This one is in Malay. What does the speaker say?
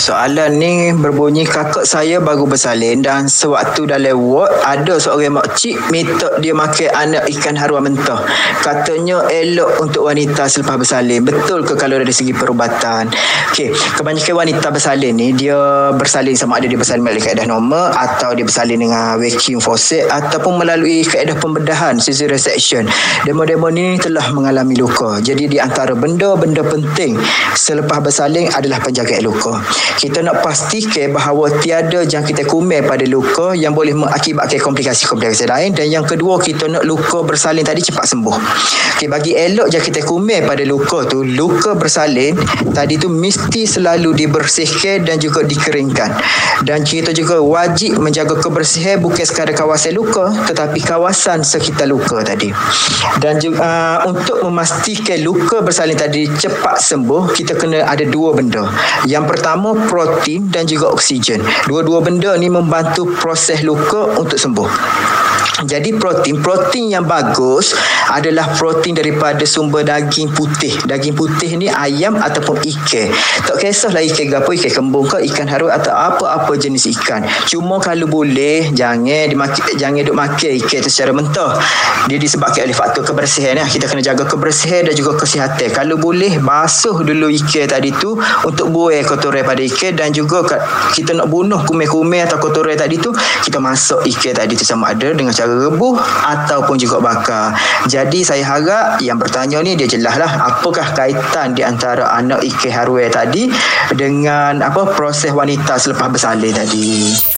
soalan ni berbunyi kakak saya baru bersalin dan sewaktu dalam ward ada seorang makcik minta dia makan anak ikan haruan mentah. Katanya elok untuk wanita selepas bersalin. Betul ke kalau dari segi perubatan? Okey, kebanyakan wanita bersalin ni dia bersalin sama ada dia bersalin melalui kaedah normal atau dia bersalin dengan vacuum faucet ataupun melalui kaedah pembedahan caesarean section. Demo-demo ni telah mengalami luka. Jadi di antara benda-benda penting selepas bersalin adalah penjagaan luka. Kita nak pastikan bahawa tiada jangkitan kuman pada luka yang boleh mengakibatkan komplikasi-komplikasi lain dan yang kedua kita nak luka bersalin tadi cepat sembuh. Okay, bagi elok jangkitan kuman pada luka tu, luka bersalin tadi tu mesti selalu dibersihkan dan juga dikeringkan. Dan kita juga wajib menjaga kebersihan bukan sekadar kawasan luka tetapi kawasan sekitar luka tadi. Dan juga uh, untuk memastikan luka bersalin tadi cepat sembuh, kita kena ada dua benda. Yang pertama protein dan juga oksigen. Dua-dua benda ni membantu proses luka untuk sembuh. Jadi protein, protein yang bagus adalah protein daripada sumber daging putih. Daging putih ni ayam ataupun ikan. Tak kisahlah ikan gapo, ikan kembung ke, ikan haru atau apa-apa jenis ikan. Cuma kalau boleh jangan dimakan jangan duk makan ikan itu secara mentah. Dia disebabkan oleh faktor kebersihan ya. Kita kena jaga kebersihan dan juga kesihatan. Kalau boleh basuh dulu ikan tadi tu untuk buang kotoran pada ikan dan juga kita nak bunuh kumen-kumen atau kotoran tadi tu kita masuk ikan tadi tu sama ada dengan cara rebuh ataupun juga bakar. Jadi saya harap yang bertanya ni dia jelaslah apakah kaitan di antara anak ikan harwe tadi dengan apa proses wanita selepas bersalin tadi.